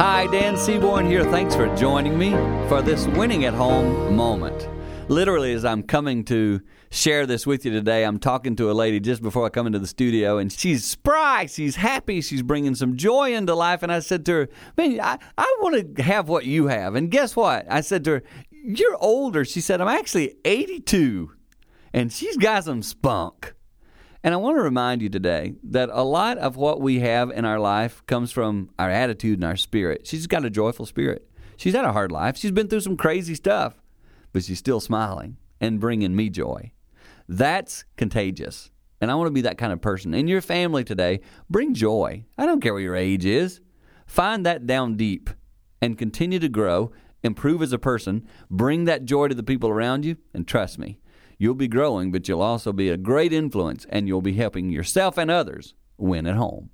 Hi, Dan Seaborn here. Thanks for joining me for this winning at home moment. Literally, as I'm coming to share this with you today, I'm talking to a lady just before I come into the studio, and she's spry, she's happy, she's bringing some joy into life. And I said to her, Man, I, I want to have what you have. And guess what? I said to her, You're older. She said, I'm actually 82, and she's got some spunk. And I want to remind you today that a lot of what we have in our life comes from our attitude and our spirit. She's got a joyful spirit. She's had a hard life. She's been through some crazy stuff, but she's still smiling and bringing me joy. That's contagious. And I want to be that kind of person. In your family today, bring joy. I don't care what your age is. Find that down deep and continue to grow, improve as a person, bring that joy to the people around you, and trust me, You'll be growing, but you'll also be a great influence and you'll be helping yourself and others win at home.